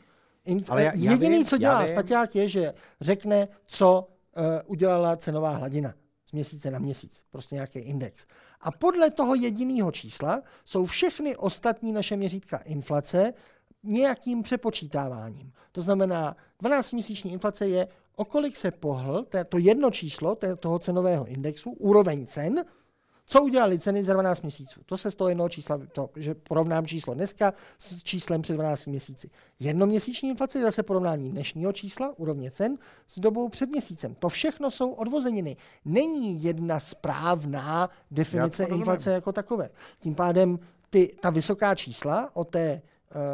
Inf- ale já, jediný, já vím, co dělá Staťák, je, že řekne, co udělala cenová hladina z měsíce na měsíc, prostě nějaký index. A podle toho jediného čísla jsou všechny ostatní naše měřítka inflace nějakým přepočítáváním. To znamená, 12-měsíční inflace je, o kolik se pohl, to jedno číslo toho cenového indexu, úroveň cen, co udělali ceny za 12 měsíců? To se z toho jednoho čísla, to, že porovnám číslo dneska s číslem před 12 měsíci. Jednoměsíční inflace je zase porovnání dnešního čísla, úrovně cen, s dobou před měsícem. To všechno jsou odvozeniny. Není jedna správná definice inflace jako takové. Tím pádem ty, ta vysoká čísla o té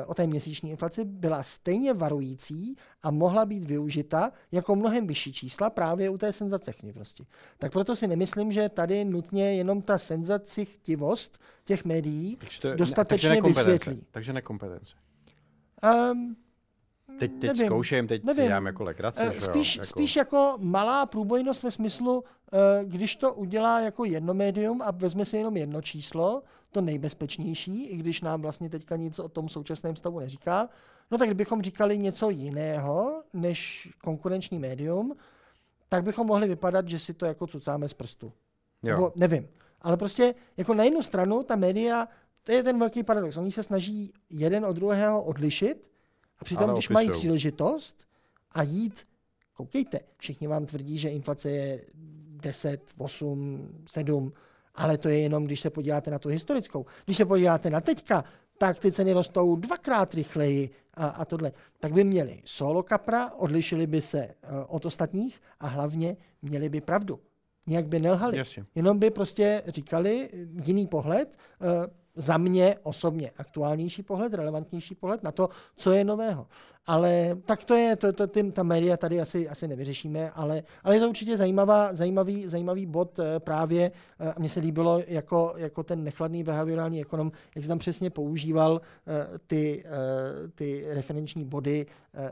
o té měsíční inflaci byla stejně varující a mohla být využita jako mnohem vyšší čísla právě u té senzacechnivosti. Tak proto si nemyslím, že tady nutně jenom ta senzacichtivost těch médií je, dostatečně takže vysvětlí. Takže nekompetence. Um, Teď, teď nevím, zkouším, teď nevím. dělám jako legrace. Eh, spíš, jako... spíš jako malá průbojnost ve smyslu, eh, když to udělá jako jedno médium a vezme si jenom jedno číslo, to nejbezpečnější, i když nám vlastně teďka nic o tom současném stavu neříká, no tak kdybychom říkali něco jiného než konkurenční médium, tak bychom mohli vypadat, že si to jako cucáme z prstu. Jo. Nebo nevím. Ale prostě jako na jednu stranu ta média, to je ten velký paradox. Oni se snaží jeden od druhého odlišit, a přitom, Ale když opisou. mají příležitost a jít, koukejte, všichni vám tvrdí, že inflace je 10, 8, 7, ale to je jenom, když se podíváte na tu historickou. Když se podíváte na teďka, tak ty ceny rostou dvakrát rychleji a, a tohle. Tak by měli solo kapra, odlišili by se uh, od ostatních a hlavně měli by pravdu. Nějak by nelhali. Jasně. Jenom by prostě říkali jiný pohled. Uh, za mě osobně aktuálnější pohled, relevantnější pohled na to, co je nového. Ale tak to je, to, to, tím, ta média tady asi, asi nevyřešíme, ale, ale je to určitě zajímavá, zajímavý, zajímavý bod eh, právě, eh, a mně se líbilo jako, jako ten nechladný behaviorální ekonom, jak se tam přesně používal eh, ty, ty referenční body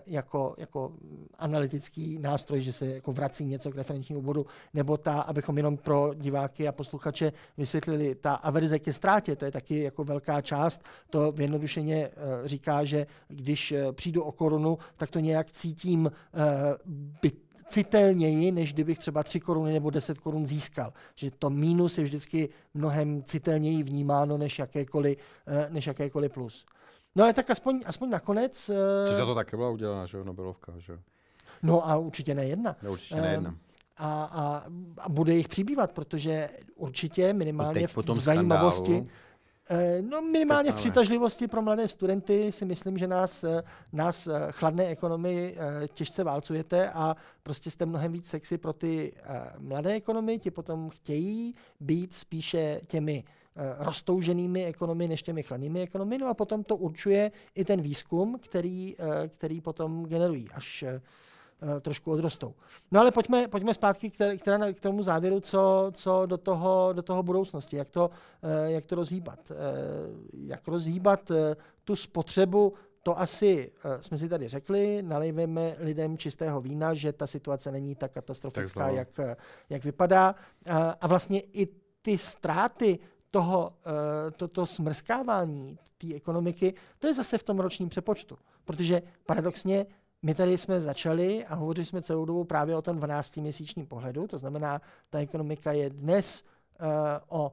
jako, jako analytický nástroj, že se jako vrací něco k referenčnímu bodu, nebo ta, abychom jenom pro diváky a posluchače vysvětlili, ta averze ke ztrátě, to je taky jako velká část, to jednodušeně říká, že když přijdu o korunu, tak to nějak cítím uh, byt, citelněji, než kdybych třeba 3 koruny nebo 10 korun získal. Že to mínus je vždycky mnohem citelněji vnímáno než jakékoliv, uh, než jakékoliv plus. No ale tak aspoň, aspoň nakonec... Uh, za to také byla udělána, že jo, Nobelovka, že jo? No a určitě nejedna. No, určitě nejedna. A, a, a bude jich přibývat, protože určitě minimálně v, v zajímavosti... Skandálu Eh, no minimálně v přitažlivosti pro mladé studenty si myslím, že nás, eh, nás eh, chladné ekonomy těžce válcujete a prostě jste mnohem víc sexy pro ty mladé ekonomy, ti potom chtějí být spíše těmi roztouženými ekonomy než těmi chladnými ekonomy. No a potom to určuje i ten výzkum, který, který potom generují, až Eh, trošku odrostou. No ale pojďme, pojďme zpátky k, teda k tomu závěru, co, co do, toho, do toho budoucnosti, jak to, eh, jak to rozhýbat. Eh, jak rozhýbat tu spotřebu to asi jsme si tady řekli, nalejveme lidem čistého vína, že ta situace není tak katastrofická, tak jak, jak vypadá. A vlastně i ty ztráty toho, toto smrskávání té ekonomiky, to je zase v tom ročním přepočtu. Protože paradoxně my tady jsme začali a hovořili jsme celou dobu právě o tom 12-měsíčním pohledu, to znamená, ta ekonomika je dnes uh, o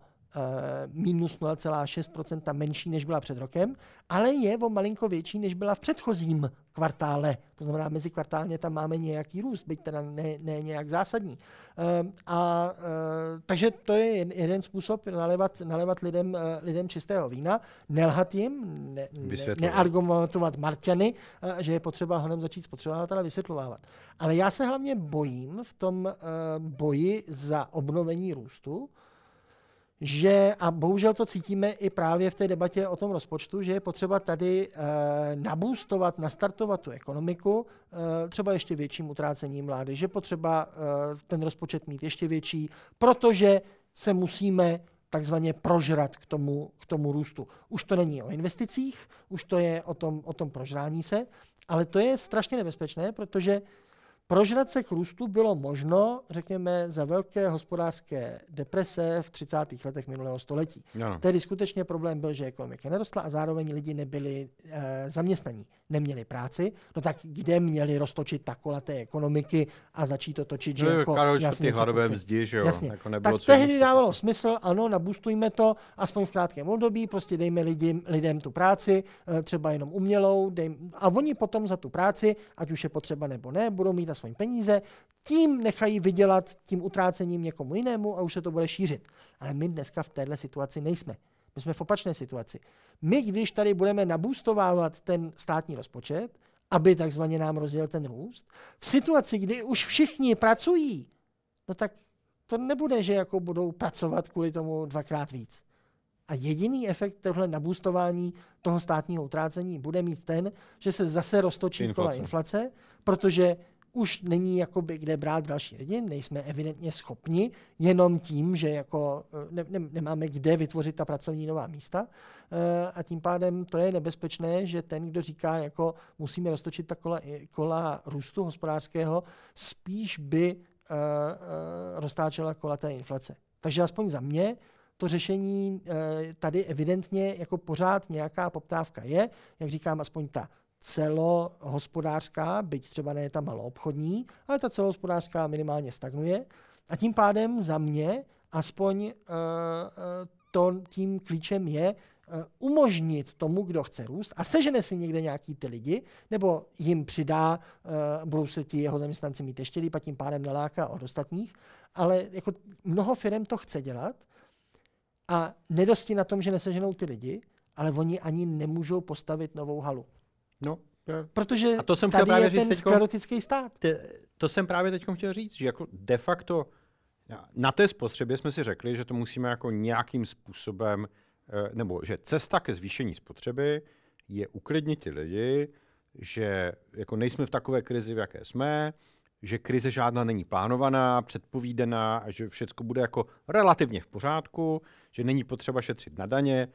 minus 0,6% menší, než byla před rokem, ale je o malinko větší, než byla v předchozím kvartále. To znamená, mezi kvartálně tam máme nějaký růst, byť teda ne, ne nějak zásadní. Uh, a, uh, takže to je jeden způsob nalevat, nalevat lidem, uh, lidem čistého vína, nelhat jim, ne, ne, neargumentovat Marťany, uh, že je potřeba honem začít spotřebovat, ale vysvětlovávat. Ale já se hlavně bojím v tom uh, boji za obnovení růstu, že, a bohužel to cítíme i právě v té debatě o tom rozpočtu, že je potřeba tady e, nabůstovat, nastartovat tu ekonomiku, e, třeba ještě větším utrácením mlády, že potřeba e, ten rozpočet mít ještě větší, protože se musíme takzvaně prožrat k tomu, k tomu růstu. Už to není o investicích, už to je o tom, o tom prožrání se, ale to je strašně nebezpečné, protože Prožrat se k růstu bylo možno, řekněme, za velké hospodářské deprese v 30. letech minulého století. No. Tedy skutečně problém byl, že ekonomika nerostla a zároveň lidi nebyli e, zaměstnaní, neměli práci. No tak kde měli roztočit ta kola té ekonomiky a začít to točit, že no, jako... Karol, jasně, hladové mzdi, že jo? Jasně. Jako tak tehdy dávalo smysl, ano, nabustujme to, aspoň v krátkém období, prostě dejme lidi, lidem tu práci, e, třeba jenom umělou, dej, a oni potom za tu práci, ať už je potřeba nebo ne, budou mít aspoň peníze, tím nechají vydělat tím utrácením někomu jinému a už se to bude šířit. Ale my dneska v této situaci nejsme. My jsme v opačné situaci. My, když tady budeme nabůstovávat ten státní rozpočet, aby takzvaně nám rozjel ten růst, v situaci, kdy už všichni pracují, no tak to nebude, že jako budou pracovat kvůli tomu dvakrát víc. A jediný efekt tohle nabůstování toho státního utrácení bude mít ten, že se zase roztočí inflace. kola inflace, protože už není jakoby kde brát další lidi, nejsme evidentně schopni jenom tím, že jako eh, ne, ne, nemáme kde vytvořit ta pracovní nová místa e, a tím pádem to je nebezpečné, že ten, kdo říká, jako musíme roztočit ta kola, kola růstu hospodářského, spíš by roztáčela kola té inflace. Takže aspoň za mě to řešení tady evidentně jako pořád nějaká poptávka je, jak říkám, aspoň ta celohospodářská, byť třeba ne ta maloobchodní, ale ta celohospodářská minimálně stagnuje. A tím pádem za mě aspoň uh, to tím klíčem je uh, umožnit tomu, kdo chce růst a sežene si někde nějaký ty lidi, nebo jim přidá, uh, budou se ti jeho zaměstnanci mít ještě líp a tím pádem naláká od ostatních, ale jako mnoho firm to chce dělat a nedosti na tom, že neseženou ty lidi, ale oni ani nemůžou postavit novou halu. No, Protože a to jsem tady právě je ten teďko, sklerotický stát. Te, to jsem právě teď chtěl říct, že jako de facto na té spotřebě jsme si řekli, že to musíme jako nějakým způsobem, eh, nebo že cesta ke zvýšení spotřeby je uklidnit ty lidi, že jako nejsme v takové krizi, v jaké jsme, že krize žádná není plánovaná, předpovídaná a že všechno bude jako relativně v pořádku, že není potřeba šetřit na daně,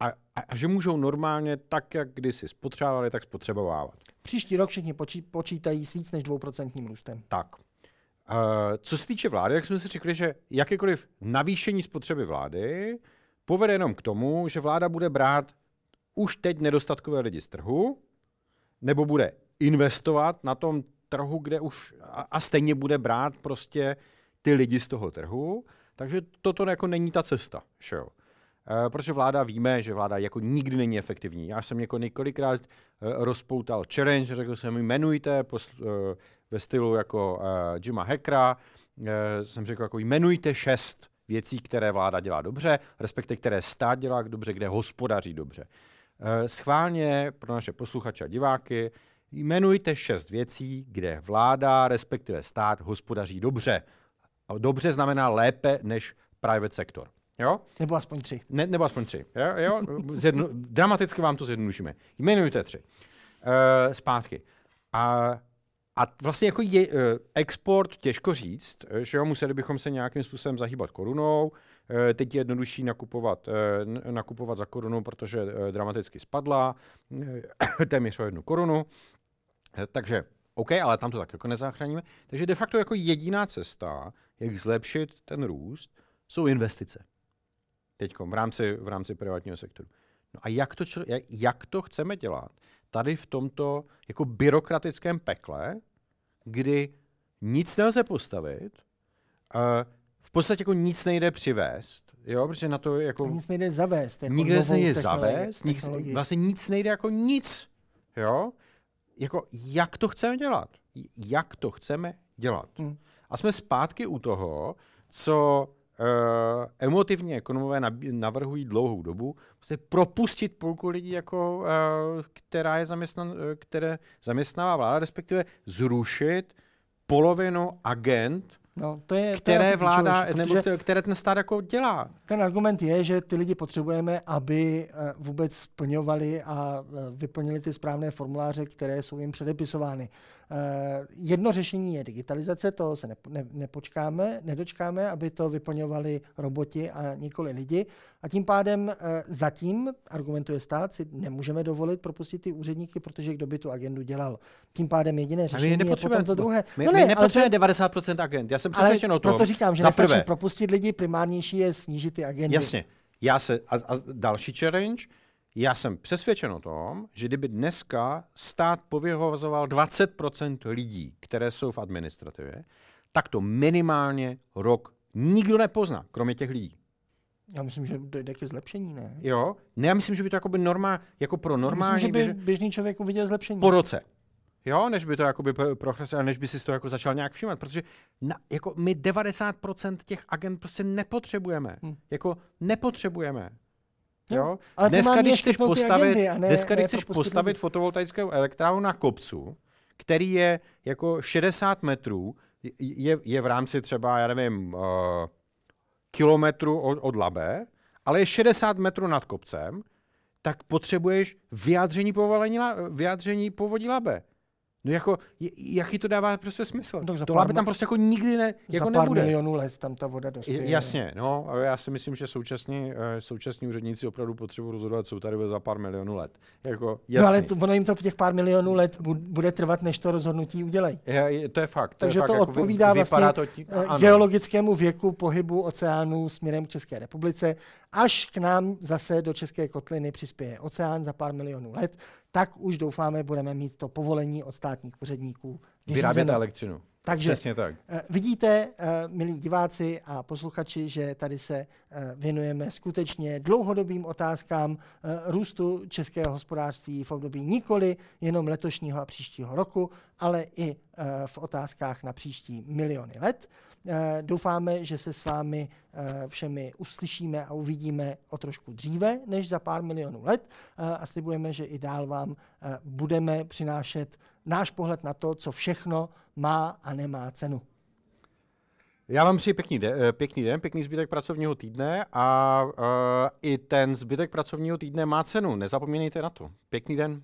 a, a, a že můžou normálně tak, jak kdysi spotřebovali, tak spotřebovávat. Příští rok všichni počí, počítají s víc než dvouprocentním růstem. Tak. Uh, co se týče vlády, jak jsme si řekli, že jakékoliv navýšení spotřeby vlády povede jenom k tomu, že vláda bude brát už teď nedostatkové lidi z trhu, nebo bude investovat na tom trhu, kde už a, a stejně bude brát prostě ty lidi z toho trhu. Takže toto jako není ta cesta. Že jo? Eh, protože vláda víme, že vláda jako nikdy není efektivní. Já jsem jako několikrát eh, rozpoutal challenge, řekl jsem, jmenujte eh, ve stylu jako Jima Hackera, jsem řekl, jako jmenujte šest věcí, které vláda dělá dobře, respektive které stát dělá dobře, kde hospodaří dobře. Schválně pro naše posluchače a diváky jmenujte šest věcí, kde vláda, respektive stát, hospodaří dobře. Dobře znamená lépe než private sektor. Jo? Nebo aspoň tři. Ne, nebo aspoň tři. Jo? Jo? Zjedno, dramaticky vám to zjednodušíme. Jmenujte tři. Uh, zpátky. A, a vlastně jako je, uh, export těžko říct, že jo, museli bychom se nějakým způsobem zahýbat korunou. Uh, teď je jednodušší nakupovat, uh, nakupovat za korunu, protože uh, dramaticky spadla uh, téměř o jednu korunu. Uh, takže OK, ale tam to tak jako nezachráníme. Takže de facto jako jediná cesta, jak zlepšit ten růst, jsou investice teď v rámci, v rámci privátního sektoru. No a jak to, jak, jak to chceme dělat tady v tomto jako byrokratickém pekle, kdy nic nelze postavit, uh, v podstatě jako nic nejde přivést, jo, protože na to jako... A nic nejde zavést. Jako nikde se nejde zavést, nic, vlastně nic nejde jako nic, jo. Jako jak to chceme dělat? Jak to chceme dělat? Hmm. A jsme zpátky u toho, co emotivní ekonomové navrhují dlouhou dobu prostě propustit půlku lidí, jako, uh, která je zaměstnan, uh, které zaměstnává vláda, respektive zrušit polovinu agent, No, to je, které to je vláda, nebo které ten stát jako dělá. Ten argument je, že ty lidi potřebujeme, aby vůbec splňovali a vyplnili ty správné formuláře, které jsou jim předepisovány. Eh, jedno řešení je digitalizace, toho se nepočkáme, nedočkáme, aby to vyplňovali roboti a nikoli lidi. A tím pádem eh, zatím, argumentuje stát, si nemůžeme dovolit propustit ty úředníky, protože kdo by tu agendu dělal. Tím pádem jediné řešení je potom to druhé. My, no ne, my nepotřebujeme 90% agent. Já jsem přesvědčen o tom. Proto říkám, že nestačí propustit lidi, primárnější je snížit ty agendy. Jasně. Já se, a, a další challenge, já jsem přesvědčen o tom, že kdyby dneska stát povyhozoval 20% lidí, které jsou v administrativě, tak to minimálně rok nikdo nepozná, kromě těch lidí. Já myslím, že dojde ke zlepšení, ne? Jo, ne, já myslím, že by to jako, by norma, jako pro normální... myslím, že by běžný člověk uviděl zlepšení. Po roce. Jo, než by to jako by procházelo, než by si to jako začal nějak všímat, protože na, jako my 90% těch agent prostě nepotřebujeme. Hmm. Jako nepotřebujeme. Jo? Ale dneska, když chceš postavit, agendy, ne, dneska, když chceš postavit fotovoltaickou elektrárnu na kopcu, který je jako 60 metrů, je, je v rámci třeba, já nevím, uh, kilometru od, od Labe, ale je 60 metrů nad kopcem, tak potřebuješ vyjádření, povolení, vyjádření povodí labe. No jako, jaký to dává prostě smysl? No, to labe tam prostě jako nikdy ne, jako za pár nebude. milionů let tam ta voda dospěje. Jasně, no, já si myslím, že současní, eh, současní úředníci opravdu potřebují rozhodovat, jsou tady za pár milionů let. Jako, jasný. no ale to, ono jim to v těch pár milionů let bude trvat, než to rozhodnutí udělají. Je, to je fakt. To Takže je to fakt, odpovídá jako vlastně to tí, eh, geologickému věku pohybu oceánů směrem k České republice. Až k nám zase do České kotliny přispěje oceán za pár milionů let, tak už doufáme, budeme mít to povolení od státních úředníků. Vyrábět elektřinu. Takže Přesně tak. Uh, vidíte, uh, milí diváci a posluchači, že tady se uh, věnujeme skutečně dlouhodobým otázkám růstu českého hospodářství v období nikoli jenom letošního a příštího roku, ale i v otázkách na příští miliony let. Eh, doufáme, že se s vámi eh, všemi uslyšíme a uvidíme o trošku dříve než za pár milionů let eh, a slibujeme, že i dál vám budeme přinášet náš pohled na to, co všechno má a nemá cenu. Já vám přeji pěkný, de- pěkný den, pěkný zbytek pracovního týdne a uh, i ten zbytek pracovního týdne má cenu. Nezapomínejte na to. Pěkný den.